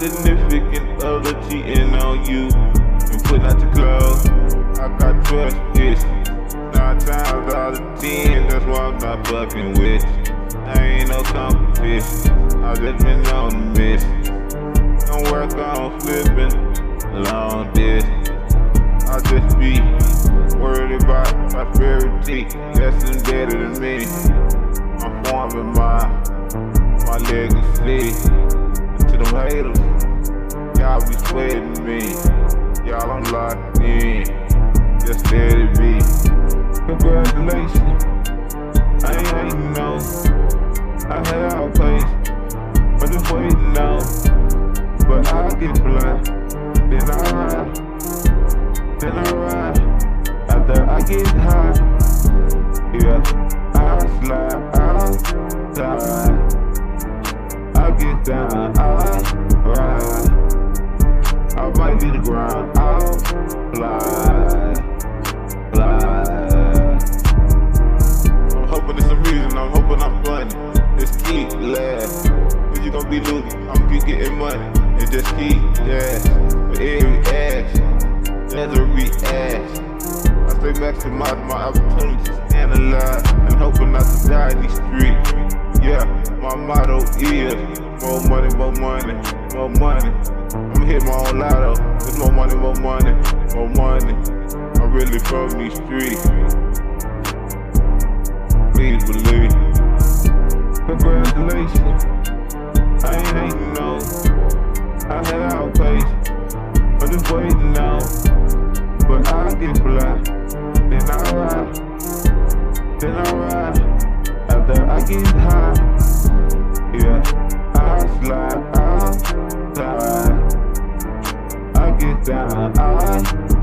significant other cheating on you and putting out your clothes. I got trust issues. Nine times out of ten, that's why I'm not fucking with you. I ain't no competition. I just been on the mission. Don't work on flipping long distance. I just be worried about prosperity. That's embedded in me. I'm forming my my legacy. To them haters, y'all be sweating me. Y'all I'm locked in. Just let it be. Congratulations. I ain't hating no. I had all pace. But just waiting now. But I get fly. Then I ride. Then I ride. After I get high. Yeah. I slide. I get down. I ride. I might be the ground. I'll fly. Fly. I'm hoping it's a reason. I'm hoping I'm funny. Just keep laughing. Cause you gon' be losing. I'm keep getting money. And just keep dashing. For every action. There's a. I stay maximize my opportunities. Analyze. And hoping not to die in these streets. Yeah, my motto is more money, more money, more money. I'ma hit my own lotto. It's more money, more money, more money. I'm really from these streets. Please believe. Congratulations. I ain't hating no. I had all pace. I'm just waiting now. But I get fly. Then I ride. Then I ride. After I get high. Yeah. I slide outside. I get down. I